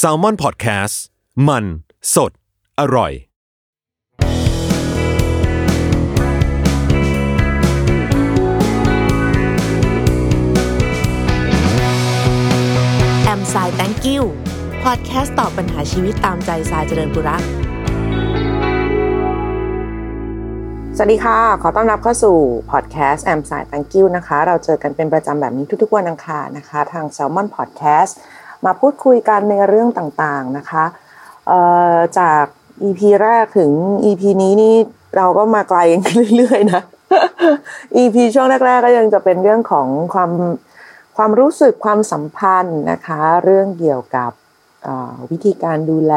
s a l ม o n PODCAST มัน สด อร่อย แอมสาย thank you พอดแคสต์ตอบปัญหาชีวิตตามใจสายเจริญบุรักสวัสดีค่ะ ขอต้อนรับเข้าสู่พอดแคสต์แอมสาย thank you นะคะ เราเจอกันเป็นประจำแบบนี้ทุกๆวันอังคารนะคะ ทาง Salmon Podcast มาพูดคุยกันในเรื่องต่างๆนะคะจาก EP แรกถึง EP นี้นี่เราก็มาไกลกันเรื่อยๆนะ EP ช่วงแรก ๆ ก็ยังจะเป็นเรื่องของความความรู้สึกความสัมพันธ์นะคะ เรื่องเกี่ยวกับวิธีการดูแล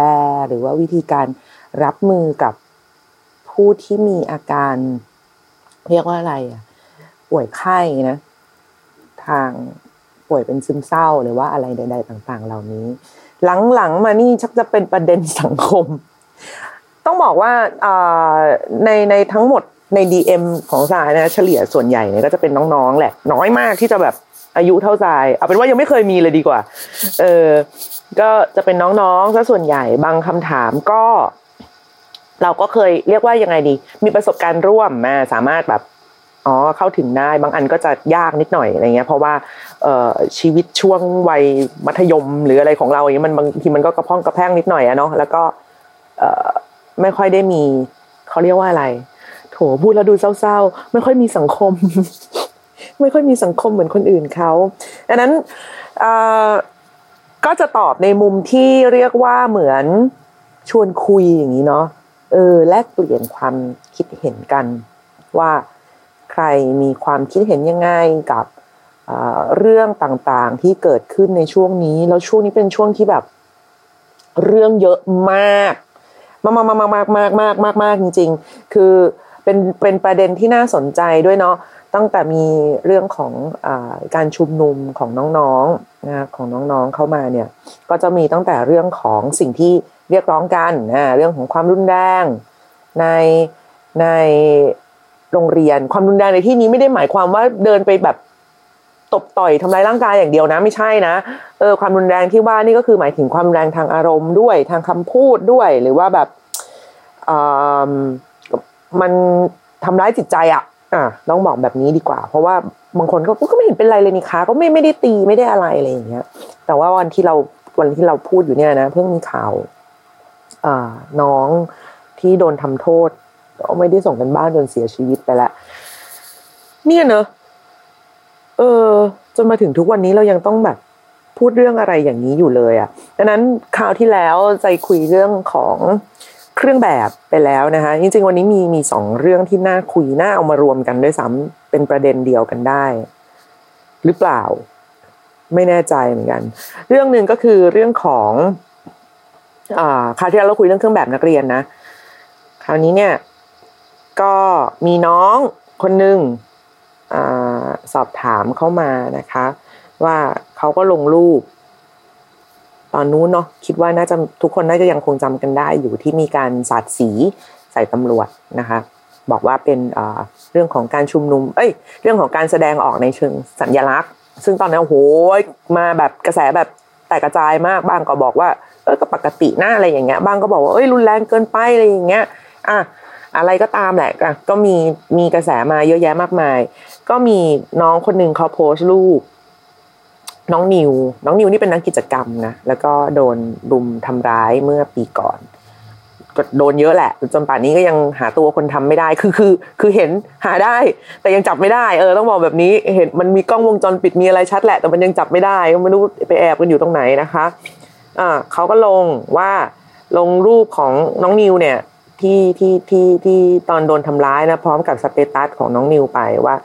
หรือว่าวิธีการรับมือกับผู้ที่มีอาการ เรียกว่าอะไรอะป่วยไข้นะ ทาง ป่วยเป็นซึมเศร้าหรือว่าอะไรใด ๆ ต่าง ๆ เหล่านี้ หลังๆมานี่ชักจะเป็นประเด็นสังคม ต้องบอกว่าในในทั้งหมดใน DM ของสายนะเฉลี่ยส่วนใหญ่เนี่ยก็จะเป็นน้องๆแหละ น้อยมากที่จะแบบอายุเท่าสายเอาเป็นว่ายังไม่เคยมีเลยดีกว่า เออ ก็จะเป็นน้องๆซะส่วนใหญ่บางคำถามก็ เราก็เคยเรียกว่ายังไงดี มีประสบการณ์ร่วมมาสามารถแบบ อ๋อเข้าถึงได้บางอันก็จะยากนิดหน่อยอะไรเงี้ยเพราะว่าเอชีวิตช่วงวัยมัธยมหรืออะไรของเราอย่างเงี้ยมันบางทีมันก็กระพ้องกระแพงนิดหน่อยอะเนาะแล้วก็เอไม่ค่อยได้มีเขาเรียกว่าอะไร โถพูดแล้วดูเศร้าๆ ไม่ค่อยมีสังคม ไม่ค่อยมีสังคมเหมือนคนอื่นเขาดังนั้นเอก็จะตอบในมุมที่เรียกว่าเหมือนชวนคุยอย่างนี้เนาะเออแลกเปลี่ยนความคิดเห็นกันว่า ใครมีความคิดเห็นยังไงกับเรื่องต่างๆที่เกิดขึ้นในช่วงนี้ แล้วช่วงนี้เป็นช่วงที่แบบ เรื่องเยอะมากมากมากมากมากมากมากมากมากจริง ๆ คือเป็นเป็นประเด็นที่น่าสนใจด้วยเนาะตั้งแต่มีเรื่องของอการชุมนุมของน้องๆนะของน้องๆเข้ามาเนี่ย ก็จะมีตั้งแต่เรื่องของสิ่งที่เรียกร้องกันนะเรื่องของความรุนแรงในใน โรงเรียน ความรุนแรงในที่นี้ไม่ได้หมายความว่าเดินไปแบบตบต่อยทำร้ายร่างกายอย่างเดียวนะ ไม่ใช่นะเออความรุนแรงที่ว่านี่ก็คือหมายถึงความแรงทางอารมณ์ด้วยทางคำพูดด้วย หรือว่าแบบอมันทำร้ายจิตใจอะอะต้องบอกแบบนี้ดีกว่า เพราะว่าบางคนก็ก็ไม่เห็นเป็นไรเลยนี่คะก็ไม่ไม่ได้ตีไม่ได้อะไรอะไรอย่างเงี้ย แต่ว่าวันที่เราวันที่เราพูดอยู่เนี่ยนะ เพิ่งมีข่าวอน้องที่โดนทำโทษ ก็ไม่ได้ส่งกันบ้านจนเสียชีวิตไปแล้วเนี่ยเนอะเออ จนมาถึงทุกวันนี้เรายังต้องแบบพูดเรื่องอะไรอย่างนี้อยู่เลยอะ่ะดังนั้นคราวที่แล้วใจคุยเรื่องของเครื่องแบบไปแล้วนะคะ จริงๆ วันนี้มีมีสองเรื่องที่น่าคุยน่าเอามารวมกันด้วยซ้ำเป็นประเด็นเดียวกันได้ หรือเปล่า ไม่แน่ใจเหมือนกัน เรื่องหนึ่งก็คือเรื่องของอ่าคราวที่แล้วเราคุยเรื่องเครื่องแบบนักเรียนนะ คราวนี้เนี่ย ก็มีน้องคนหนึ่งอสอบถามเข้ามานะคะ ว่าเขาก็ลงรูป ตอนนู้นเนาะคิดว่าน่าจะทุกคนน่าจะยังคงจำกันได้อยู่ที่มีการสาดสีใส่ตำรวจนะคะ บอกว่าเป็นเรื่องของการชุมนุม เอ้ย เรื่องของการแสดงออกในเชิงสัญลักษณ์ ซึ่งตอนนั้นโอ้โหมาแบบกระแสแบบแตกกระจายมากบ้างก็บอกว่าเออก็ปกติหน้าอะไรอย่างเงี้ยบ้างก็บอกว่าเอ้ยรุนแรงเกินไปอะไรอย่างเงี้ยอะ อะไรก็ตามแหละก็มีมีกระแสมาเยอะแยะมากมาย ก็มีน้องคนหนึ่งเขาโพสต์รูปน้องนิว น้องนิวนี่เป็นนักกิจกรรมนะ แล้วก็โดนรุมทำร้ายเมื่อปีก่อนก็โดนเยอะแหละ จนป่านนี้ก็ยังหาตัวคนทำไม่ได้ คือคือ คือเห็นหาได้ แต่ยังจับไม่ได้ เออ ต้องบอกแบบนี้ เห็นมันมีกล้องวงจรปิดมีอะไรชัดแหละ แต่มันยังจับไม่ได้ ก็ไม่รู้ไปแอบกันอยู่ตรงไหนนะคะ อ่าเขาก็ลงว่าลงรูปของน้องนิวเนี่ย ที่ที่ที่ที่ตอนโดนทำร้ายนะพร้อมกับสเตตัสของน้องนิวไปว่า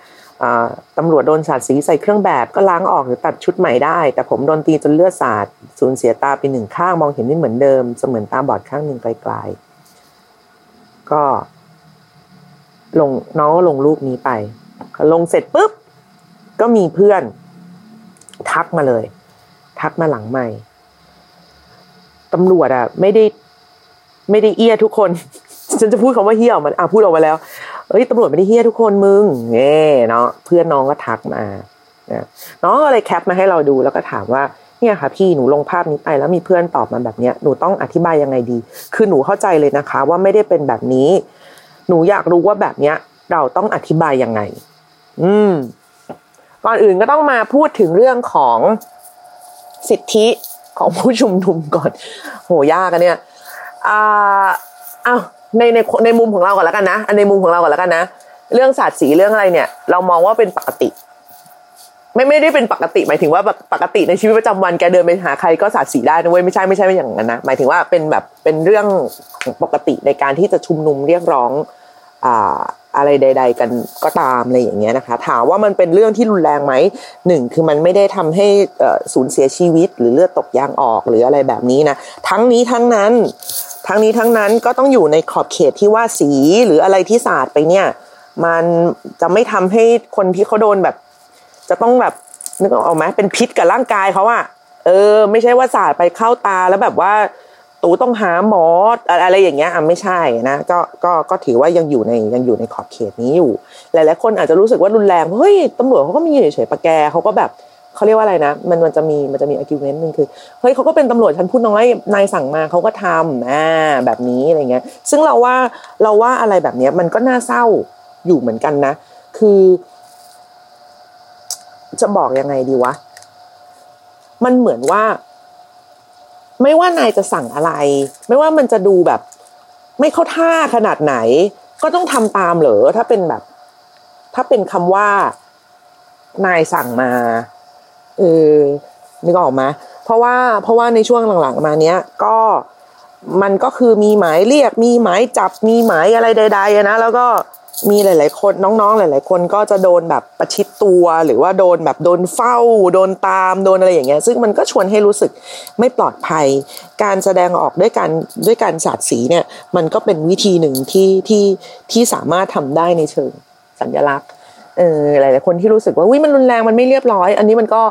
อ่าตำรวจโดนสาดสีใส่เครื่องแบบก็ล้างออกหรือตัดชุดใหม่ได้ แต่ผมโดนตีจนเลือดสาดสูญเสียตาไปหนึ่งข้างมองเห็นไม่เหมือนเดิม เสมือนตาบอดข้างหนึ่งไกลๆ ก็ลงน้องก็ลงรูปนี้ไปลงเสร็จปุ๊บ ก็มีเพื่อน ทักมาเลย ทักมาหลังใหม่ตำรวจอะไม่ได้ ไม่ได้เอี้ยทุกคน ฉันจะพูดคำว่าเฮี้ยออกมันอะพูดออกมาแล้วเอ้ยตำรวจไม่ได้เฮี้ยทุกคนมึงเน่เนาะเพื่อนน้องก็ทักมานะน้องก็เลยแคปมาให้เราดูแล้วก็ถามว่าเนี่ยค่ะพี่หนูลงภาพนี้ไปแล้วมีเพื่อนตอบมาแบบเนี้ยหนูต้องอธิบายยังไงดี คือหนูเข้าใจเลยนะคะ ว่าไม่ได้เป็นแบบนี้ หนูอยากรู้ว่าแบบเนี้ย เราต้องอธิบายยังไง อืม ก่อนอื่นก็ต้องมาพูดถึงเรื่องของสิทธิของผู้ชุมนุมก่อน โหยากอะเนี่ยอ่าเอา ในในในมุมของเราก่อนแล้วกันนะในมุมของเราก่อนแล้วกันนะเรื่องศาสตร์สีเรื่องอะไรเนี่ย เรามองว่าเป็นปกติ ไม่ไม่ได้เป็นปกติ หมายถึงว่าปกติในชีวิตประจำวันแกเดินไปหาใครก็สาดสีได้นะเว้ยไม่ใช่ไม่ใช่ไม่อย่างนั้นนะหมายถึงว่าเป็นแบบเป็นเรื่องปกติในการที่จะชุมนุมเรียกร้องอ่า อะไรใด ๆ กันก็ตามอะไรอย่างเงี้ยนะคะ ถามว่ามันเป็นเรื่องที่รุนแรงไหมหนึ่งคือมันไม่ได้ทำให้สูญเสียชีวิต หรือเลือดตกยางออกหรืออะไรแบบนี้นะทั้งนี้ทั้งนั้น ทั้งนี้ทั้งนั้นก็ต้องอยู่ในขอบเขตที่ว่าสีหรืออะไรที่สาดไปเนี่ย มันจะไม่ทำให้คนที่เขาโดนแบบ จะต้องแบบนึกออกไหมเป็นพิษกับร่างกายเขาอะเออ ไม่ใช่ว่าสาดไปเข้าตาแล้วแบบว่า ตูต้องหาหมออะไรอย่างเงี้ยอะไม่ใช่นะก็ก็ก็ถือว่ายังอยู่ในยังอยู่ในขอบเขตนี้อยู่ หลายๆคนอาจจะรู้สึกว่ารุนแรงเฮ้ยตำรวจเขาก็มีเฉยๆปะแกเขาก็แบบเขาเรียกว่าอะไรนะมันมันจะมีมันจะมี argument นึงคือเฮ้ยเขาก็เป็นตำรวจชั้นผู้น้อยนายสั่งมาเขาก็ทำอ่าแบบนี้อะไรเงี้ย ซึ่งเราว่าเราว่าอะไรแบบเนี้ยมันก็น่าเศร้าอยู่เหมือนกันนะ คือ จะบอกยังไงดีวะมันเหมือนว่า ไม่ว่านายจะสั่งอะไร ไม่ว่ามันจะดูแบบ ไม่เข้าท่าขนาดไหน ก็ต้องทำตามเหรอถ้าเป็นแบบ ถ้าเป็นคำว่า นายสั่งมาเออนึกออกไหมเพราะว่าเพราะว่าในช่วงหลังๆ มาเนี้ยก็มันก็คือมีหมายเรียกมีหมายจับมีหมายอะไรใดๆนะแล้วก็ มีหลาย ๆ คนน้องๆหลาย ๆ คนก็จะโดนแบบประชิดตัว หรือว่าโดนแบบโดนเฝ้า โดนตามโดนอะไรอย่างเงี้ยซึ่งมันก็ชวนให้รู้สึกไม่ปลอดภัย การแสดงออกด้วยการด้วยการสาดสีเนี่ยมันก็เป็นวิธีหนึ่งที่ที่ที่สามารถทำได้ในเชิงสัญลักษณ์เออหลาย ๆ คนที่รู้สึกว่าวิมันรุนแรงมันไม่เรียบร้อย อันนี้มันก็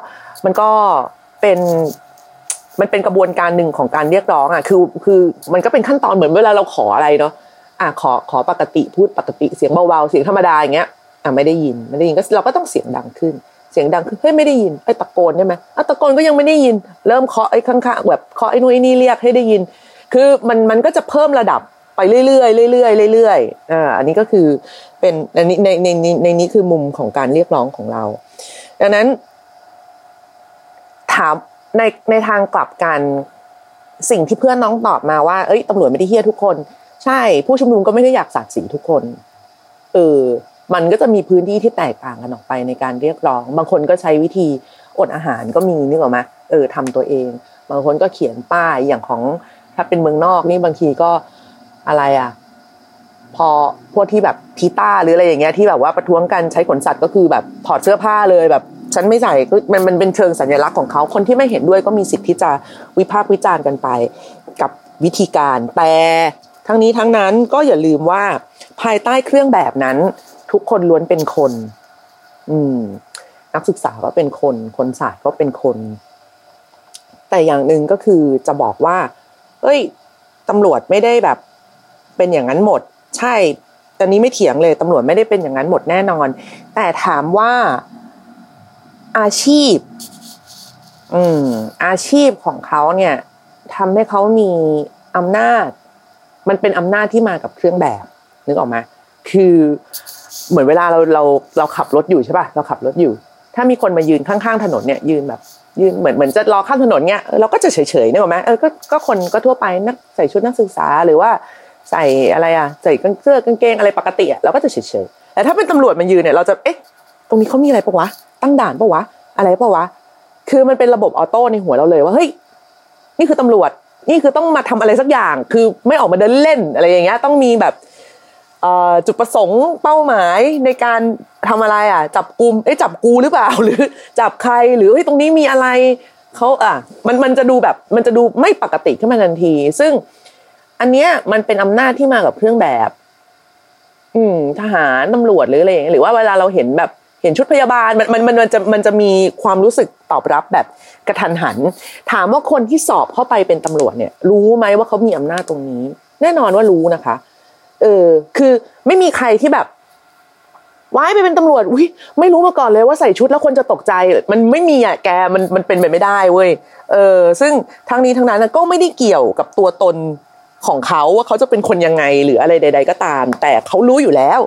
มันก็เป็นมันเป็นกระบวนการหนึ่งของการเรียกร้องอะคือคือมันก็เป็นขั้นตอนเหมือนเวลาเราขออะไรเนาะ อะขอขอปกติพูดปกติเสียงเบาๆเสียงธรรมดาอย่างเงี้ยอะไม่ได้ยินไม่ได้ยินก็เราก็ต้องเสียงดังขึ้น เสียงดังขึ้นเฮ้ยไม่ได้ยินไอ้ตะโกนได้ไหมอะตะโกนก็ยังไม่ได้ยิน เริ่มเคาะไอ้ข้างๆแบบเคาะไอ้นู่นไอ้นี่เรียกให้ได้ยิน คือมันมันก็จะเพิ่มระดับไปเรื่อยๆเรื่อยๆเรื่อยๆอ่าอันนี้ก็คือเป็นอันนี้ในในในนี้คือมุมของการเรียกร้องของเรา ดังนั้น ถามในในทางกลับกันสิ่งที่เพื่อนน้องตอบมาว่า เอ้ยตำรวจไม่ได้เฮี้ยทุกคน ใช่ ผู้ชุมนุมก็ไม่ได้อยากสาดสีทุกคนเออมันก็จะมีพื้นที่ที่แตกต่างกันออกไปในการเรียกร้อง บางคนก็ใช้วิธีอดอาหารก็มีนึกออกไหมเออทำตัวเอง บางคนก็เขียนป้ายอย่างของถ้าเป็นเมืองนอกนี่บางทีก็อะไรอะ พอพวกที่แบบพีต้าหรืออะไรอย่างเงี้ยที่แบบว่าประท้วงกันใช้ขนสัตว์ก็คือแบบถอดเสื้อผ้าเลยแบบฉันไม่ใส่ก็มันมันเป็นเชิงสัญลักษณ์ของเขาคนที่ไม่เห็นด้วยก็มีสิทธิ์ที่จะวิพากษ์วิจารณ์กันไป กับวิธีการแต่ ทั้งนี้ทั้งนั้นก็อย่าลืมว่าภายใต้เครื่องแบบนั้น ทุกคนล้วนเป็นคน อืม นักศึกษาก็เป็นคน คนศาสตร์ก็เป็นคน แต่อย่างหนึ่งก็คือจะบอกว่า เอ้ยตำรวจไม่ได้แบบ เป็นอย่างนั้นหมด ใช่ตอนนี้ไม่เถียงเลยตำรวจไม่ได้เป็นอย่างนั้นหมดแน่นอน แต่ถามว่าอาชีพ อืม อาชีพของเขาเนี่ยทำให้เขามีอำนาจ มันเป็นอำนาจที่มากับเครื่องแบบนึกออกไหมคือเหมือนเวลาเราเราเราขับรถอยู่ใช่ป่ะเราขับรถอยู่ ถ้ามีคนมายืนข้างๆถนนเนี่ยยืนแบบยืนเหมือนเหมือนจะรอข้ามถนนเนี่ยเราก็จะเฉยๆนึกออกไหมเออก็ก็คนก็ทั่วไปนักใส่ชุดนักศึกษาหรือว่าใส่อะไรอะใส่เสื้อกางเกงอะไรปกติอะเราก็จะเฉยๆแต่ถ้าเป็นตำรวจมันยืนเนี่ยเราจะเอ๊ะตรงนี้เขามีอะไรปะวะตั้งด่านปะวะอะไรปะวะคือมันเป็นระบบออโต้ในหัวเราเลยว่าเฮ้ยนี่คือตำรวจ นี่คือต้องมาทำอะไรสักอย่าง คือไม่ออกมาเดินเล่นอะไรอย่างเงี้ย ต้องมีแบบจุดประสงค์เป้าหมายในการทำอะไรอะ จับกลุ่มเอ้จับกูหรือเปล่าหรือ จับใครหรือเฮ้ยตรงนี้มีอะไรเขาอะมันมันจะดูแบบมันจะดูไม่ปกติขึ้นมาทันที ซึ่งอันเนี้ยมันเป็นอำนาจที่มากับเครื่องแบบ อืม ทหารตำรวจหรืออะไรอย่างเงี้ยหรือว่าเวลาเราเห็นแบบ เห็นชุดพยาบาลมันมันมันจะมันจะมีความรู้สึกตอบรับแบบกระทันหัน ถามว่าคนที่สอบเข้าไปเป็นตำรวจเนี่ย รู้ไหมว่าเขามีอำนาจตรงนี้ แน่นอนว่ารู้นะคะ เออ คือไม่มีใครที่แบบว้ายไปเป็นตำรวจอุ้ยไม่รู้มาก่อนเลยว่าใส่ชุดแล้วคนจะตกใจ มันไม่มีอะแกมันมันเป็นไปไม่ได้เว้ยเออ ซึ่งทั้งนี้ทั้งนั้นก็ไม่ได้เกี่ยวกับตัวตนของเขาว่าเขาจะเป็นคนยังไงหรืออะไรใด ๆ ก็ตาม แต่เขารู้อยู่แล้ว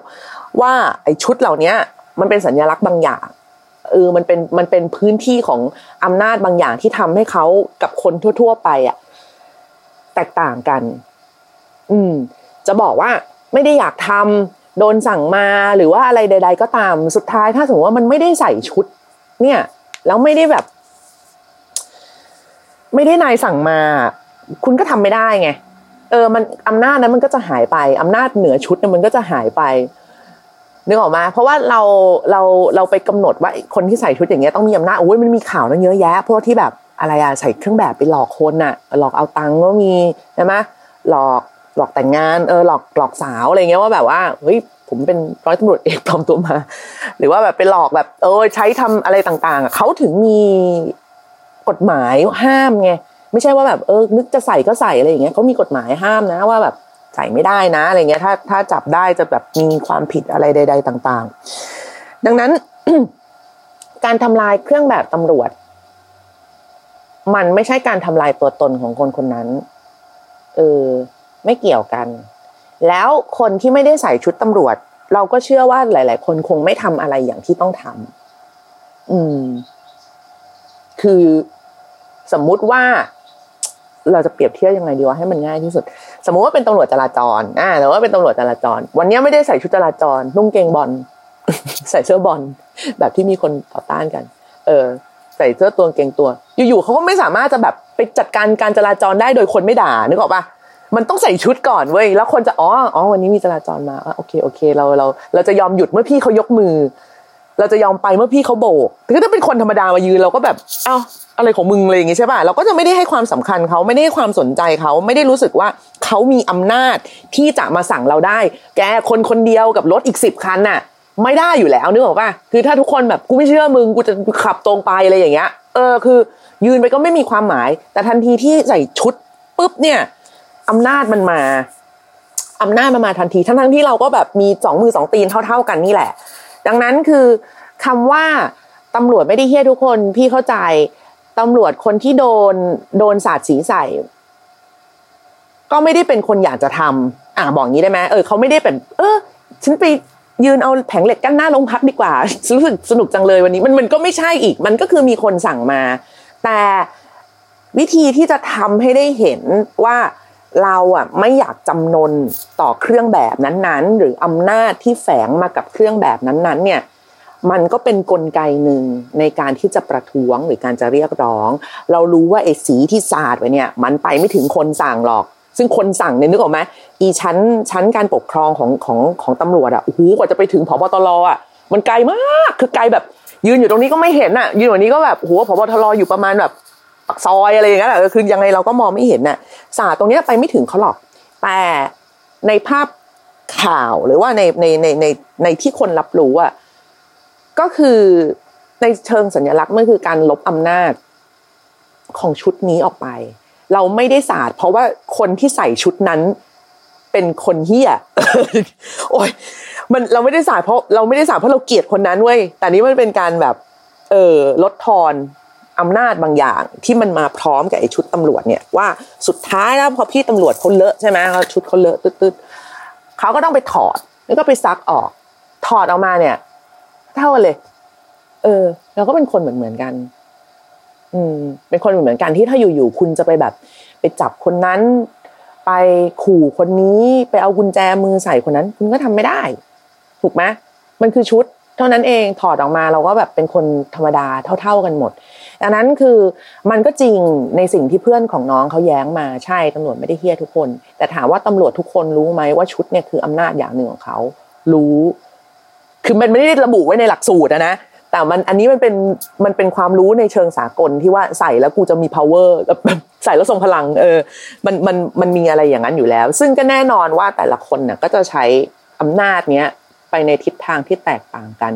ว่าไอ้ชุดเหล่านี้ มันเป็นสัญลักษณ์บางอย่างเออมันเป็นมันเป็นพื้นที่ของอำนาจบางอย่างที่ทำให้เขากับคนทั่ว ๆ ไปอะแตกต่างกัน อืม จะบอกว่าไม่ได้อยากทำโดนสั่งมาหรือว่าอะไรใด ๆ ก็ตามสุดท้ายถ้าสมมติว่ามันไม่ได้ใส่ชุด เนี่ย แล้วไม่ได้แบบ ไม่ได้นายสั่งมา คุณก็ทำไม่ได้ไงเออ มันอำนาจนั้นมันก็จะหายไปอำนาจเหนือชุดเนี่ยมันก็จะหายไป นึกออกมาเพราะว่าเราเราเราไปกำหนดว่าคนที่ใส่ชุดอย่างเงี้ยต้องมีอำนาจโอ้ยมันมีข่าวนั้นเยอะแยะพวกที่แบบอะไรอะใส่เครื่องแบบไปหลอกคนอะหลอกเอาตังค์ก็มีใช่ไหมหลอกหลอกแต่งงานเออหลอกหลอกสาวอะไรเงี้ยว่าแบบว่าเฮ้ยผมเป็นร้อยตำรวจเอกปลอมตัวมา หรือว่าแบบไปหลอกแบบ เออใช้ทำอะไรต่างๆเขาถึงมีกฎหมายห้ามไงไม่ใช่ว่าแบบเออนึกจะใส่ก็ใส่อะไรอย่างเงี้ยเขามีกฎหมายห้ามนะว่าแบบ ใส่ไม่ได้นะอะไรเงี้ยถ้าถ้าจับได้จะแบบมีความผิดอะไรใด ๆ ต่าง ๆ ดังนั้น การทำลายเครื่องแบบตำรวจ มันไม่ใช่การทำลายตัวตนของคนคนนั้นเออไม่เกี่ยวกัน แล้วคนที่ไม่ได้ใส่ชุดตำรวจ เราก็เชื่อว่าหลาย ๆ คนคงไม่ทำอะไรอย่างที่ต้องทำอืม คือสมมุติว่า เราจะเปรียบเทียบยังไงดีวะให้มันง่ายที่สุด สมมุติว่าเป็นตำรวจจราจรอ่าแต่ว่าเป็นตำรวจจราจร วันนี้ไม่ได้ใส่ชุดจราจร นุ่งเกงบอลใส่เสื้อบอลแบบที่มีคนต่อต้านกัน เออ ใส่เสื้อตัวเกงตัว อยู่ๆเขาก็ไม่สามารถจะแบบไปจัดการการจราจรได้โดยคนไม่ด่านึกออกปะมันต้องใส่ชุดก่อนเว้ยแล้วคนจะอ๋ออ๋อวันนี้มีจราจรมาโอเคโอเค เราเราเราจะยอมหยุดเมื่อพี่เขายกมือ เราจะยอมไปเมื่อพี่เขาโบกแต่ถ้าเป็นคนธรรมดามายืนเราก็แบบ เอ้าอะไรของมึงเลยอย่างงี้ใช่ป่ะ เราก็จะไม่ได้ให้ความสำคัญเขาไม่ได้ให้ความสนใจเขาไม่ได้รู้สึกว่าเขามีอำนาจที่จะมาสั่งเราได้ แกคนคนเดียวกับรถอีกสิบคันน่ะ ไม่ได้อยู่แล้วนึกออกป่ะ คือถ้าทุกคนแบบกูไม่เชื่อมึงกูจะขับตรงไปอะไรอย่างเงี้ย เออคือ ยืนไปก็ไม่มีความหมาย แต่ทันทีที่ใส่ชุดปุ๊บเนี่ยอำนาจมันมาอำนาจมันมาทันทีทั้งทั้งที่เราก็แบบมีสองมือสองตีนเท่า ๆกันนี่แหละ ดังนั้นคือคำว่าตำรวจไม่ได้เฮี้ยทุกคนพี่เข้าใจตำรวจคนที่โดนโดนสาดสีใส่ ก็ไม่ได้เป็นคนอยากจะทำอ่าบอกงี้ได้ไหมเออเขาไม่ได้เป็นเออ ฉันไปยืนเอาแผงเหล็กกั้นหน้าโรงพักดีกว่ารู้สึกสนุกจังเลยวันนี้มันมันก็ไม่ใช่อีก มันก็คือมีคนสั่งมา แต่วิธีที่จะทำให้ได้เห็นว่า เราอะไม่อยากจำนนต่อเครื่องแบบนั้นๆ หรืออำนาจที่แฝงมากับเครื่องแบบนั้นๆ เนี่ยมันก็เป็นนกลไกหนึ่งในการที่จะประท้วงหรือการจะเรียกร้อง เรารู้ว่าไอ้สีที่สาดไว้เนี่ย มันไปไม่ถึงคนสั่งหรอก ซึ่งคนสั่งเนี่ยนึกออกไหมอีชั้นชั้นการปกครองของของของตำรวจอะโอ้โหกว่าจะไปถึงผบตรอะมันไกลมากคือไกลแบบ ยืนอยู่ตรงนี้ก็ไม่เห็นอะยืนอยู่นี้ก็แบบโอ้โหผบตรอยู่ประมาณแบบ ปักซอยอะไรอย่างเงี้ยแหละคือยังไงเราก็มองไม่เห็นน่ะสาตรงนี้ไปไม่ถึงเขาหรอก แต่ในภาพข่าวหรือว่าในในในในในที่คนรับรู้อะก็คือในเชิงสัญลักษณ์มันคือการลบอำนาจของชุดนี้ออกไป เราไม่ได้สาดเพราะว่าคนที่ใส่ชุดนั้นเป็นคนเฮี้ยโอ้ยมันเราไม่ได้สาดเพราะเราไม่ได้สาดเพราะเราเกลียดคนนั้นเว้ยแต่นี้มันเป็นการแบบ เออลดทอน อำนาจบางอย่างที่มันมาพร้อมกับไอ้ชุดตำรวจเนี่ยว่าสุดท้ายแล้วพอพี่ตำรวจเขาเลอะใช่ไหมเขาชุดเขาเลอะตึ๊ดๆเขาก็ต้องไปถอดแล้วก็ไปซักออก ถอดออกมาเนี่ย เท่ากันเลย เออเราก็เป็นคนเหมือนเหมือนกัน อืม เป็นคนเหมือนเหมือนกันที่ถ้าอยู่ๆคุณจะไปแบบ ไปจับคนนั้น ไปขู่คนนี้ไปเอากุญแจมือใส่คนนั้น คุณก็ทำไม่ได้ ถูกไหมมันคือชุด เท่านั้นเองถอดออกมาเราก็แบบเป็นคนธรรมดาเท่า ๆกันหมด ดังนั้นคือมันก็จริงในสิ่งที่เพื่อนของน้องเขาแย้งมาใช่ตำรวจไม่ได้เฮี้ยทุกคน แต่ถามว่าตำรวจทุกคนรู้ไหมว่าชุดเนี่ยคืออำนาจอย่างหนึ่งของเขารู้ คือมันไม่ได้ระบุไว้ในหลักสูตรนะแต่มันอันนี้มันเป็นมันเป็นความรู้ในเชิงสากลที่ว่าใส่แล้วกูจะมี power ใส่แล้วทรงพลัง เออ มันมันมันมีอะไรอย่างนั้นอยู่แล้ว ซึ่งก็แน่นอนว่าแต่ละคนน่ะก็จะใช้อำนาจเนี้ยไปในทิศทางที่แตกต่างกัน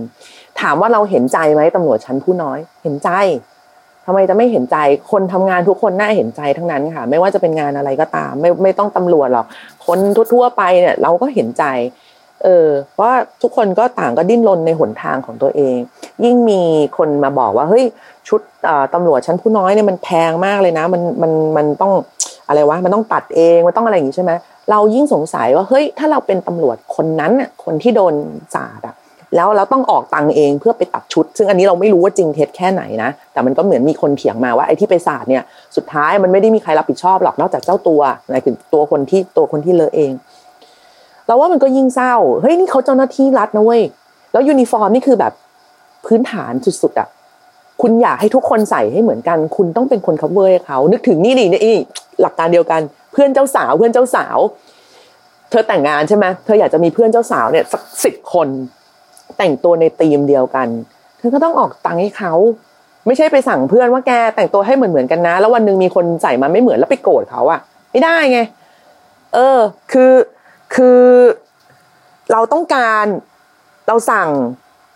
ถามว่าเราเห็นใจไหมตำรวจชั้นผู้น้อย เห็นใจ ทำไมจะไม่เห็นใจคนทำงานทุกคนน่าเห็นใจทั้งนั้นค่ะ ไม่ว่าจะเป็นงานอะไรก็ตาม ไม่ไม่ต้องตำรวจหรอกคนทั่วๆไปเนี่ย เราก็เห็นใจ เออเพราะว่าทุกคนก็ต่างก็ดิ้นรนในหนทางของตัวเอง ยิ่งมีคนมาบอกว่าเฮ้ยชุดตำรวจชั้นผู้น้อยเนี่ยมันแพงมากเลยนะ มันมันมันต้องอะไรวะมันต้องตัดเองมันต้องอะไรอย่างนี้ใช่ไหมเรายิ่งสงสัยว่าเฮ้ยถ้าเราเป็นตำรวจคนนั้นคนที่โดนสาดอะ แล้วเราต้องออกตังเองเพื่อไปตัดชุด ซึ่งอันนี้เราไม่รู้ว่าจริงเท็จแค่ไหนนะ แต่มันก็เหมือนมีคนเถียงมาว่าไอ้ที่ไปสาดเนี่ยสุดท้ายมันไม่ได้มีใครรับผิดชอบหรอกนอกจากเจ้าตัวหมายถึงตัวคนที่ตัวคนที่เลอะเอง เราว่ามันก็ยิ่งเศร้าเฮ้ยนี่เขาเจ้าหน้าที่รัฐนะเว้ยแล้วยูนิฟอร์มนี่คือแบบพื้นฐานสุดๆอะคุณอยากให้ทุกคนใส่ให้เหมือนกัน คุณต้องเป็นคน cover เขา นึกถึงนี่นี่นี่หลักการเดียวกัน เพื่อนเจ้าสาวเพื่อนเจ้าสาว เธอแต่งงานใช่ไหมเธออยากจะมีเพื่อนเจ้าสาวเนี่ยสักสิบคน แต่งตัวในธีมเดียวกัน เธอก็ต้องออกตังค์ให้เขาไม่ใช่ไปสั่งเพื่อนว่าแกแต่งตัวให้เหมือนเหมือนกันนะ แล้ววันหนึ่งมีคนใส่มาไม่เหมือนแล้วไปโกรธเขาอะไม่ได้ไง เออ คือคือเราต้องการเราสั่ง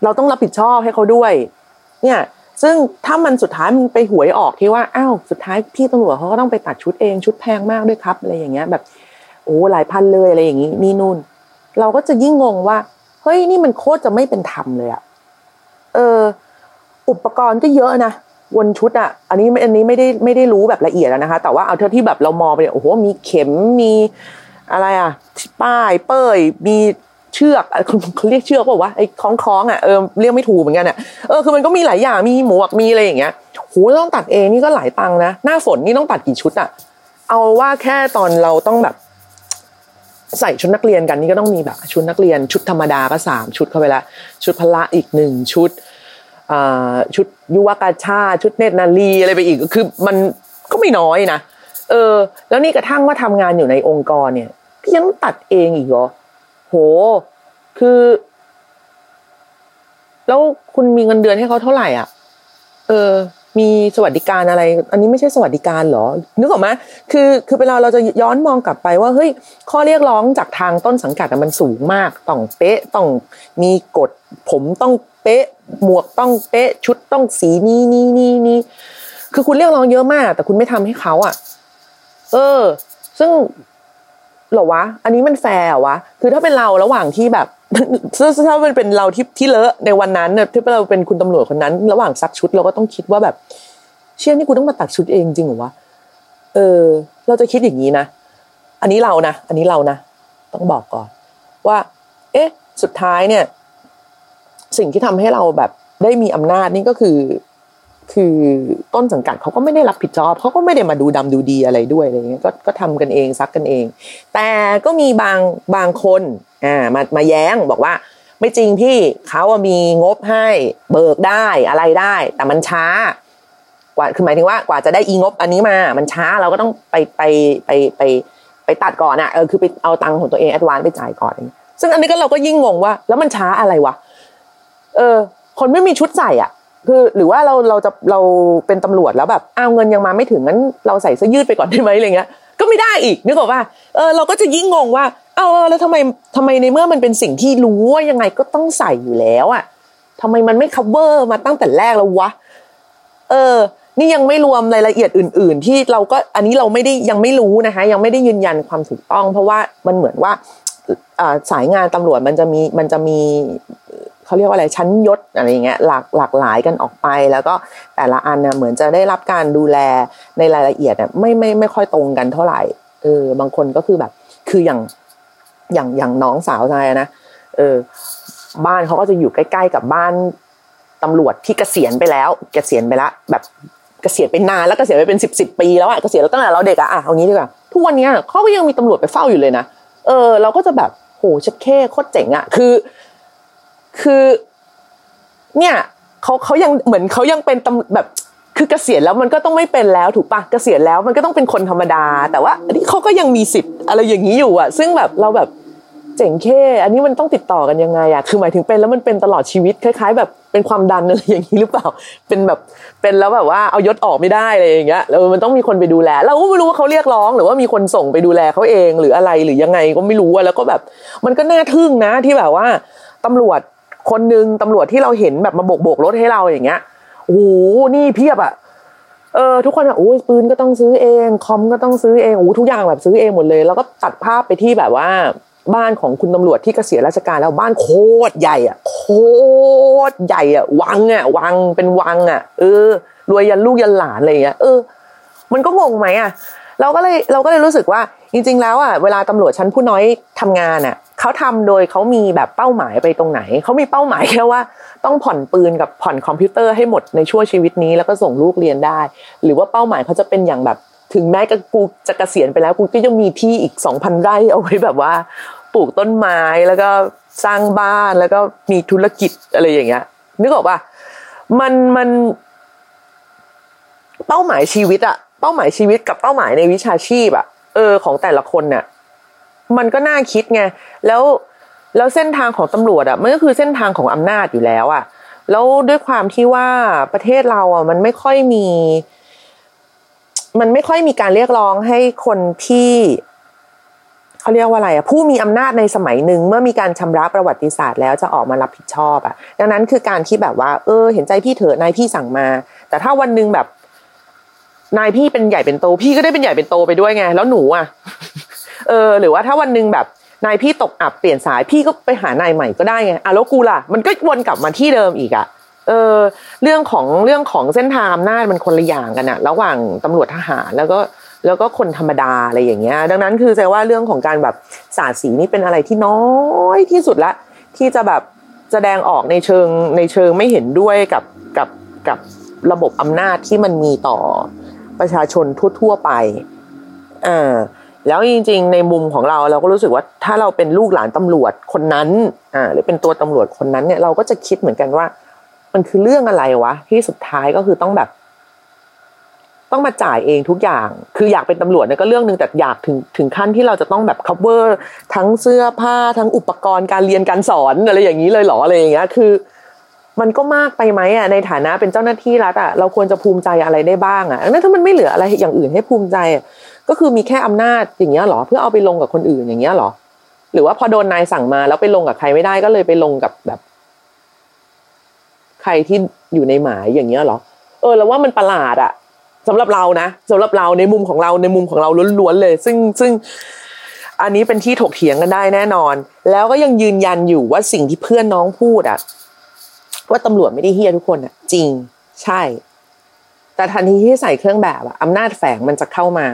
เราต้องรับผิดชอบให้เขาด้วย เนี่ย ซึ่งถ้ามันสุดท้ายมันไปหวยออกที่ว่าอ้าวสุดท้ายพี่ตำรวจเขาก็ต้องไปตัดชุดเองชุดแพงมากด้วยครับอะไรอย่างเงี้ย แบบโอ้หลายพันเลยอะไรอย่างงี้นี่นู่น เราก็จะยิ่งงงว่า เฮ้ยนี่มันโคตรจะไม่เป็นธรรมเลยอะเออ อุปกรณ์ก็เยอะนะวนชุดอะอันนี้อันนี้ไม่ได้ไม่ได้รู้แบบละเอียดนะคะ แต่ว่าเอาเท่าที่แบบเรามองไปเนี่ยโอ้โหมีเข็มมีอะไรอะป้ายเป้ยมีเชือกเขาเรียกเชือกป่าวะไอ้คล้องคล้องอะเออเรียกไม่ถูกเหมือนกันอะเออคือมันก็มีหลายอย่างมีหมวกมีอะไรอย่างเงี้ยโหต้องตัดเองนี่ก็หลายตังนะหน้าฝนนี่ต้องตัดกี่ชุดอะ เอาว่าแค่ตอนเราต้องแบบ ใส่ชุดนักเรียนกันนี่ก็ต้องมีแบบชุดนักเรียน ชุดธรรมดาก็สามชุดเข้าไปละชุดพละอีกหนึ่งชุดชุดยุวกาชาชุดเนตรนาลีอะไรไปอีกคือมันก็ไม่น้อยนะเออ แล้วนี่กระทั่งว่าทำงานอยู่ในองค์กรเนี่ยยังตัดเองอีกเหรอโห คือ แล้วคุณมีเงินเดือนให้เขาเท่าไหร่อะ เออ มีสวัสดิการอะไร อันนี้ไม่ใช่สวัสดิการหรอ นึกออกไหมคือ คือเวลาเราจะย้อนมองกลับไปว่าเฮ้ยข้อเรียกร้องจากทางต้นสังกัดมันสูงมาก ต้องเป๊ะต้องมีกฎผมต้องเป๊ะหมวกต้องเป๊ะชุดต้องสีนี้นี้นี้นี้คือคุณเรียกร้องเยอะมาก แต่คุณไม่ทำให้เขาอะ เออ ซึ่งหรอวะ อันนี้มันแฟร์วะ คือถ้าเป็นเราระหว่างที่แบบ ถ้ามันเป็นเราที่ที่เลอะในวันนั้นเนี่ยที่เราเป็นคุณตำรวจคนนั้น ระหว่างซักชุดเราก็ต้องคิดว่าแบบ เชี่ยนี่กูต้องมาตัดชุดเองจริงเหรอวะเออ เราจะคิดอย่างนี้นะอันนี้เรานะอันนี้เรานะต้องบอกก่อน ว่า เอ๊ะ สุดท้ายเนี่ย สิ่งที่ทำให้เราแบบได้มีอำนาจนี่ก็คือ คือต้นสังกัดเขาก็ไม่ได้รับผิดชอบเขาก็ไม่ได้มาดูดำดูดีอะไรด้วยอะไรเงี้ยก็ก็ทำกันเองซักกันเอง แต่ก็มีบางบางคนอ่ามามาแย้งบอกว่า ไม่จริงพี่เขาอะมีงบให้เบิกได้อะไรได้ แต่มันช้ากว่าคือหมายถึงว่ากว่าจะได้อีงบอันนี้มา มันช้าเราก็ต้องไปไปไปไปไปตัดก่อนอะเออคือไปเอาตังค์ของตัวเองแอดวานไปจ่ายก่อน ซึ่งอันนี้ก็เราก็ยิ่งงงว่า แล้วมันช้าอะไรวะเออ คนไม่มีชุดใส่อะ คือหรือว่าเราเราจะเราเป็นตำรวจแล้วแบบอ้าวเงินยังมาไม่ถึงงั้นเราใส่เสื้อยืดไปก่อนได้ไหมอะไรเงี้ยก็ไม่ได้อีกนึกออกว่าเออเราก็จะยิ่งงงว่า เอาแล้วทำไมทำไมในเมื่อมันเป็นสิ่งที่รู้ว่ายังไงก็ต้องใส่อยู่แล้วอะทำไมมันไม่ cover มาตั้งแต่แรกแล้ววะเออ นี่ยังไม่รวมรายละเอียดอื่น ๆ ที่เราก็อันนี้เราไม่ได้ยังไม่รู้นะคะ ยังไม่ได้ยืนยันความถูกต้อง เพราะว่ามันเหมือนว่าสายงานตำรวจมันจะมีมันจะมี เขาเรียกว่าอะไรชั้นยศอะไรเงี้ยหลากหลากหลายกันออกไป แล้วก็แต่ละอันเนี่ยเหมือนจะได้รับการดูแลในรายละเอียดเนี่ยไม่ไม่ไม่ค่อยตรงกันเท่าไหร่เออบางคนก็คือแบบ คืออย่างอย่างอย่างน้องสาวชายนะเออ บ้านเขาก็จะอยู่ใกล้ ๆ กับบ้านตำรวจที่เกษียณไปแล้ว เกษียณไปแล้วแบบเกษียณไปนานแล้วเกษียณไปเป็นสิบสิบปีแล้วอะเกษียณแล้วตั้งแต่เราเด็กอะอะเอางี้ดีกว่าทุกวันนี้เขาก็ยังมีตำรวจไปเฝ้าอยู่เลยนะเออ เราก็จะแบบโหชัดแค่โคตรเจ๋งอะคือ คือเนี่ยเขาเขายังเหมือนเขายังเป็นตำแบบคือเกษียณแล้วมันก็ต้องไม่เป็นแล้วถูกปะเกษียณแล้วมันก็ต้องเป็นคนธรรมดา แต่ว่าอันนี้เขาก็ยังมีสิทธิ์อะไรอย่างนี้อยู่อะ ซึ่งแบบเราแบบเจ๋งแค่อันนี้มันต้องติดต่อกันยังไงอะคือหมายถึงเป็นแล้วมันเป็นตลอดชีวิตคล้าย ๆ แบบเป็นความดันอะไรอย่างนี้หรือเปล่า เป็นแบบเป็นแล้วแบบว่าเอายศออกไม่ได้อะไรอย่างเงี้ยแล้วมันต้องมีคนไปดูแล เราก็ไม่รู้ว่าเขาเรียกร้อง หรือว่ามีคนส่งไปดูแลเขาเองหรืออะไรหรือยังไงก็ไม่รู้อะแล้วก็แบบ มันก็น่าทึ่งนะที่แบบว่าตำรวจ คนหนึ่งตำรวจที่เราเห็นแบบมาโบกโบกรถให้เราอย่างเงี้ยโอ้โหนี่เพียบอะเออทุกคนอะโอ้ยปืนก็ต้องซื้อเองคอมก็ต้องซื้อเองโอ้ทุกอย่างแบบซื้อเองหมดเลย แล้วก็ตัดภาพไปที่แบบว่า บ้านของคุณตำรวจที่เกษียณราชการแล้วบ้านโคตรใหญ่อะโคตรใหญ่อะวังอะวังเป็นวังอะเออรวยยันลูกยันหลานอะไรเงี้ยเออ มันก็งงไหมอะ เราก็เลยเราก็เลยรู้สึกว่า จริง ๆ แล้วอะเวลาตำรวจชั้นผู้น้อยทำงานอะ เขาทำโดยเขามีแบบเป้าหมายไปตรงไหน เขามีเป้าหมายแค่ว่า ต้องผ่อนปืนกับผ่อนคอมพิวเตอร์ให้หมดในช่วงชีวิตนี้ แล้วก็ส่งลูกเรียนได้ หรือว่าเป้าหมายเขาจะเป็นอย่างแบบ ถึงแม้กับกูจะเกษียณไปแล้วกูก็ยังมีที่อีกสองพันไร่เอาไว้แบบว่า ปลูกต้นไม้แล้วก็สร้างบ้านแล้วก็มีธุรกิจอะไรอย่างเงี้ยนึกออกปะมันมัน เป้าหมายชีวิตอะเป้าหมายชีวิตกับเป้าหมายในวิชาชีพอะเออของแต่ละคนเนี่ย มันก็น่าคิดไงแล้วแล้วเส้นทางของตำรวจอะมันก็คือเส้นทางของอำนาจอยู่แล้วอะแล้วด้วยความที่ว่าประเทศเราอะมันไม่ค่อยมี มันไม่ค่อยมีการเรียกร้องให้คนที่เขาเรียกว่าอะไรอะผู้มีอำนาจในสมัยหนึ่งเมื่อมีการชำระประวัติศาสตร์แล้วจะออกมารับผิดชอบอะดังนั้นคือการที่แบบว่า เออ เห็นใจพี่เถอะนายพี่สั่งมา แต่ถ้าวันหนึ่งแบบ นายพี่เป็นใหญ่เป็นโต พี่ก็ได้เป็นใหญ่เป็นโตไปด้วยไง แล้วหนูอะ เออหรือว่าถ้าวันหนึ่งแบบนายพี่ตกอับเปลี่ยนสายพี่ก็ไปหานายใหม่ก็ได้ไงอะแล้วกูล่ะมันก็วนกลับมาที่เดิมอีกอะเออเรื่องของเรื่องของเส้นทางอำนาจมันคนละอย่างกันอะระหว่างตำรวจทหารแล้วก็แล้วก็คนธรรมดาอะไรอย่างเงี้ย ดังนั้นคือแสดงว่าเรื่องของการแบบสาดสีนี่เป็นอะไรที่น้อยที่สุดละ ที่จะแบบแสดงออกในเชิงในเชิงไม่เห็นด้วยกับกับกับระบบอำนาจที่มันมีต่อประชาชนทั่ว ๆ ไปอ่า แล้วจริงๆในมุมของเราเราก็รู้สึกว่าถ้าเราเป็นลูกหลานตำรวจคนนั้นอ่าหรือเป็นตัวตำรวจคนนั้นเนี่ยเราก็จะคิดเหมือนกันว่า มันคือเรื่องอะไรวะที่สุดท้ายก็คือต้องแบบ ต้องมาจ่ายเองทุกอย่าง คืออยากเป็นตำรวจเนี่ยก็เรื่องหนึ่งแต่อยากถึงถึงขั้นที่เราจะต้องแบบ cover ทั้งเสื้อผ้าทั้งอุปกรณ์การเรียนการสอนอะไรอย่างนี้เลยหรออะไรอย่างเงี้ยคือมันก็มากไปไหมอะในฐานะเป็นเจ้าหน้าที่รัฐอะเราควรจะภูมิใจอะไรได้บ้างอะนั้นถ้ามันไม่เหลืออะไรอย่างอื่นให้ภูมิใจอะ ก็คือมีแค่อำนาจอย่างเงี้ยหรอเพื่อเอาไปลงกับคนอื่นอย่างเงี้ยหรอ หรือว่าพอโดนนายสั่งมาแล้วไปลงกับใครไม่ได้ก็เลยไปลงกับแบบ ใครที่อยู่ในหมายอย่างเงี้ยหรอ เออ แล้วว่ามันประหลาดอะสำหรับเรานะสำหรับเราในมุมของเราในมุมของเราล้วนๆเลย ซึ่งซึ่งอันนี้เป็นที่ถกเถียงกันได้แน่นอน แล้วก็ยังยืนยันอยู่ว่าสิ่งที่เพื่อนน้องพูดอะว่าตำรวจไม่ได้เฮี้ยทุกคนอะจริงใช่ แต่ทันทีที่ใส่เครื่องแบบอะอำนาจแฝงมันจะเข้ามา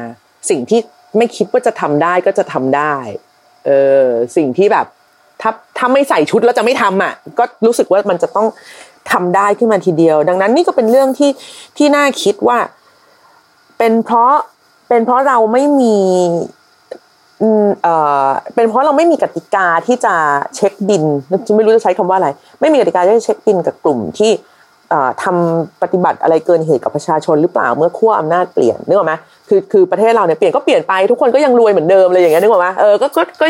สิ่งที่ไม่คิดว่าจะทำได้ก็จะทำได้ เออสิ่งที่แบบ ถ้าถ้าไม่ใส่ชุดแล้วจะไม่ทำอะ ก็รู้สึกว่ามันจะต้องทำได้ขึ้นมาทีเดียว ดังนั้นนี่ก็เป็นเรื่องที่ที่น่าคิดว่า เป็นเพราะเป็นเพราะเราไม่มีอืมเอ่อเป็นเพราะเราไม่มีกติกาที่จะเช็คบินไม่รู้จะใช้คำว่าอะไร ไม่มีกติกาที่จะเช็คบินกับกลุ่มที่เอ่อทำปฏิบัติอะไรเกินเหตุกับประชาชนหรือเปล่าเมื่อขั้วอำนาจเปลี่ยนนึกออกไหม คือคือประเทศเราเนี่ยเปลี่ยนก็เปลี่ยนไปทุกคนก็ยังรวยเหมือนเดิมเลยอย่างเงี้ยนึกออกไหมเออก็ก็ก็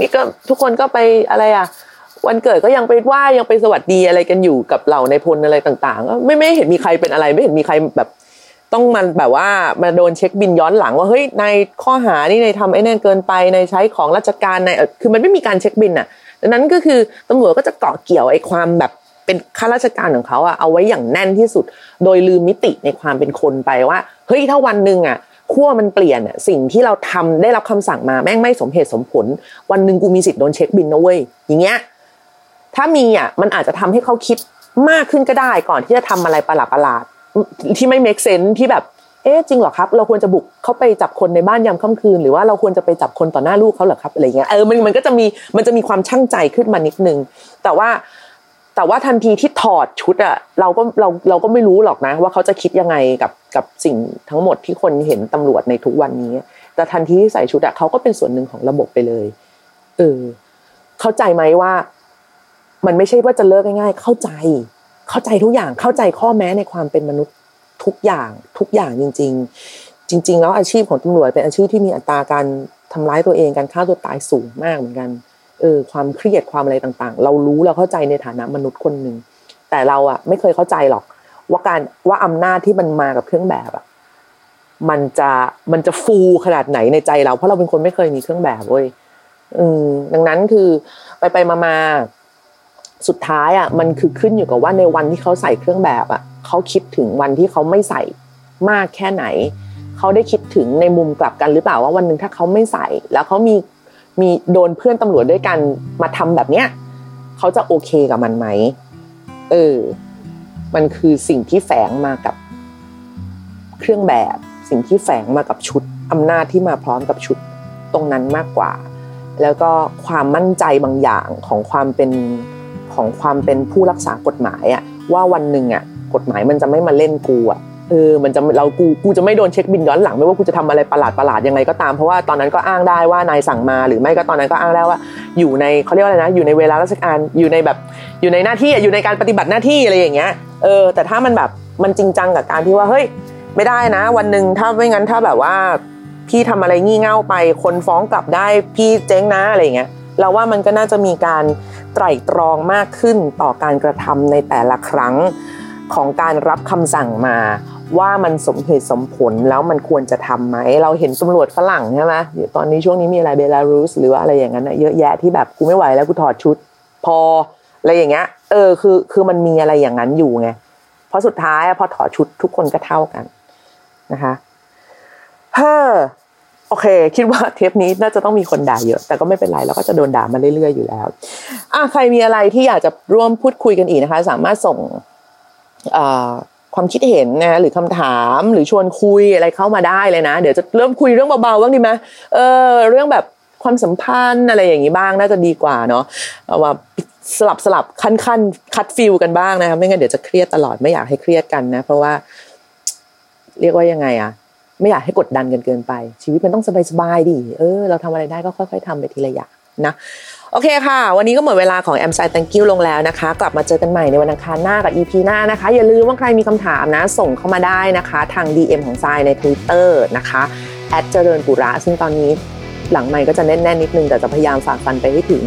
นี่ก็ทุกคนก็ไปอะไรอะวันเกิดก็ยังไปไหว้ยังไปสวัสดีอะไรกันอยู่กับเหล่าในพลอะไรต่างๆก็ไม่ไม่เห็นมีใครเป็นอะไร ไม่เห็นมีใครแบบต้องมาแบบว่ามาโดนเช็คบินย้อนหลังว่าเฮ้ยในข้อหานี่ในทำไอ้นั่นเกินไปในใช้ของราชการในคือมันไม่มีการเช็คบินอะดังนั้นก็คือตำรวจก็จะเกาะเกี่ยวไอ้ความแบบเป็นข้าราชการของเขาอะเอาไว้อย่างแน่นที่สุด โดยลืมมิติในความเป็นคนไปว่า เฮ้ยถ้าวันหนึ่งอะ ขั้วมันเปลี่ยนอะสิ่งที่เราทำได้รับคำสั่งมาแม่งไม่สมเหตุสมผล วันหนึ่งกูมีสิทธิ์โดนเช็คบินนะเว้ยอย่างเงี้ยถ้ามีอะมันอาจจะทำให้เขาคิดมากขึ้นก็ได้ก่อนที่จะทำอะไรประหลาดประหลาดที่ไม่ make sense ที่แบบเอ๊ะจริงเหรอครับ เราควรจะบุกเข้าไปจับคนในบ้านยามค่ำคืน หรือว่าเราควรจะไปจับคนต่อหน้าลูกเขาเหรอครับอะไรเงี้ยเออมันมันก็จะมีมันจะมีความช่างใจขึ้นมานิดนึง แต่ว่า แต่ว่าทันทีที่ถอดชุดอะเราก็เราเราก็ไม่รู้หรอกนะ ว่าเขาจะคิดยังไงกับกับสิ่งทั้งหมดที่คนเห็นตำรวจในทุกวันนี้ แต่ทันทีที่ใส่ชุดอะเขาก็เป็นส่วนหนึ่งของระบบไปเลยเออเข้าใจไหมว่า มันไม่ใช่ว่าจะเลิกง่าย ๆ เข้าใจ เข้าใจทุกอย่างเข้าใจข้อแม้ในความเป็นมนุษย์ทุกอย่างทุกอย่างจริง ๆ จริง ๆ แล้วอาชีพของตำรวจเป็นอาชีพที่มีอัตราการทำร้ายตัวเองการฆ่าตัวตายสูงมากเหมือนกัน เออความเครียดความอะไรต่างๆ เรารู้เราเข้าใจในฐานะมนุษย์คนหนึ่งแต่เราอะไม่เคยเข้าใจหรอก ว่าการว่าอำนาจที่มันมากับเครื่องแบบอะมันจะมันจะฟูขนาดไหนในใจเรา เพราะเราเป็นคนไม่เคยมีเครื่องแบบเว้ยอืมดังนั้นคือไปไปมามาสุดท้ายอะมันคือขึ้นอยู่กับว่าในวันที่เขาใส่เครื่องแบบอะเขาคิดถึงวันที่เขาไม่ใส่มากแค่ไหน เขาได้คิดถึงในมุมกลับกันหรือเปล่าว่าวันหนึ่งถ้าเขาไม่ใส่ แล้วเขามี มีโดนเพื่อนตำรวจด้วยกันมาทำแบบเนี้ยเขาจะโอเคกับมันไหมเออ มันคือสิ่งที่แฝงมากับเครื่องแบบ สิ่งที่แฝงมากับชุดอำนาจที่มาพร้อมกับชุดตรงนั้นมากกว่า แล้วก็ความมั่นใจบางอย่างของความเป็นของความเป็นผู้รักษากฎหมายอะว่าวันหนึ่งอะกฎหมายมันจะไม่มาเล่นกูอะ เออมันจะเรากูกูจะไม่โดนเช็คบินย้อนหลังไม่ว่ากูจะทำอะไรประหลาดประหลาดยังไงก็ตามเพราะว่าตอนนั้นก็อ้างได้ว่านายสั่งมาหรือไม่ก็ตอนนั้นก็อ้างได้ว่า อยู่ในเขาเรียกว่าอะไรนะ อยู่ในเวลาราชการอยู่ในแบบอยู่ในหน้าที่อยู่ในการปฏิบัติหน้าที่อะไรอย่างเงี้ยเออแต่ถ้ามันแบบมันจริงจังกับการที่ว่าเฮ้ยไม่ได้นะ วันหนึ่งถ้าไม่งั้นถ้าแบบว่า พี่ทำอะไรงี่เง่าไปคนฟ้องกลับได้พี่เจ๊งนะอะไรอย่างเงี้ยเราว่ามันก็น่าจะมีการไตร่ตรองมากขึ้นต่อการกระทำในแต่ละครั้งของการรับคำสั่งมา ว่ามันสมเหตุสมผลแล้วมันควรจะทำไหม เราเห็นตำรวจฝรั่งใช่ไหมตอนนี้ช่วงนี้มีอะไรเบลารุสหรือว่าอะไรอย่างนั้นเยอะแยะที่แบบกูไม่ไหวแล้วกูถอดชุด พออะไรอย่างเงี้ย เออคือคือมันมีอะไรอย่างนั้นอยู่ไงเพราะสุดท้ายพอถอดชุดทุกคนก็เท่ากันนะคะเฮ้อโอเค คิดว่าเทปนี้น่าจะต้องมีคนด่าเยอะ แต่ก็ไม่เป็นไรเราก็จะโดนด่ามาเรื่อยๆอยู่แล้วอะใครมีอะไรที่อยากจะร่วมพูดคุยกันอีกนะคะ สามารถส่ง ความคิดเห็นนะหรือคำถามหรือชวนคุยอะไรเข้ามาได้เลยนะ เดี๋ยวจะเริ่มคุยเรื่องเบาๆบ้างดีไหมเออเรื่องแบบความสัมพันธ์อะไรอย่างนี้บ้างน่าจะดีกว่าเนาะว่าสลับสลับขั้นขั้นคัดฟิลกันบ้างนะคะไม่งั้นเดี๋ยวจะเครียดตลอดไม่อยากให้เครียดกันนะ เพราะว่า เรียกว่ายังไงอะไม่อยากให้กดดันกันเกินไป ชีวิตมันต้องสบายๆดิเออ เราทำอะไรได้ก็ค่อย ๆทำไปทีละอย่างนะ โอเคค่ะ วันนี้ก็หมดเวลาของ a m s i Thank you ลงแล้วนะคะ กลับมาเจอกันใหม่ในวันอังคารหน้ากับ EP หน้านะคะ อย่าลืมว่าใครมีคำถามนะ ส่งเข้ามาได้นะคะ ทาง DM ของทรายใน Twitter นะคะแอดเจริญปุระ ซึ่งตอนนี้หลังใหม่ก็จะแน่นๆนิดนึงแต่จะพยายามฝากฟันไปให้ถึง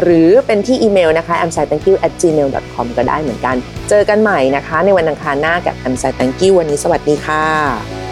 หรือเป็นที่อีเมลนะคะ a m s i t h a n k y o u at gmail com ก็ได้เหมือนกัน เจอกันใหม่นะคะ ในวันอังคารหน้ากับ a m s i Thank you วันนี้สวัสดีค่ะ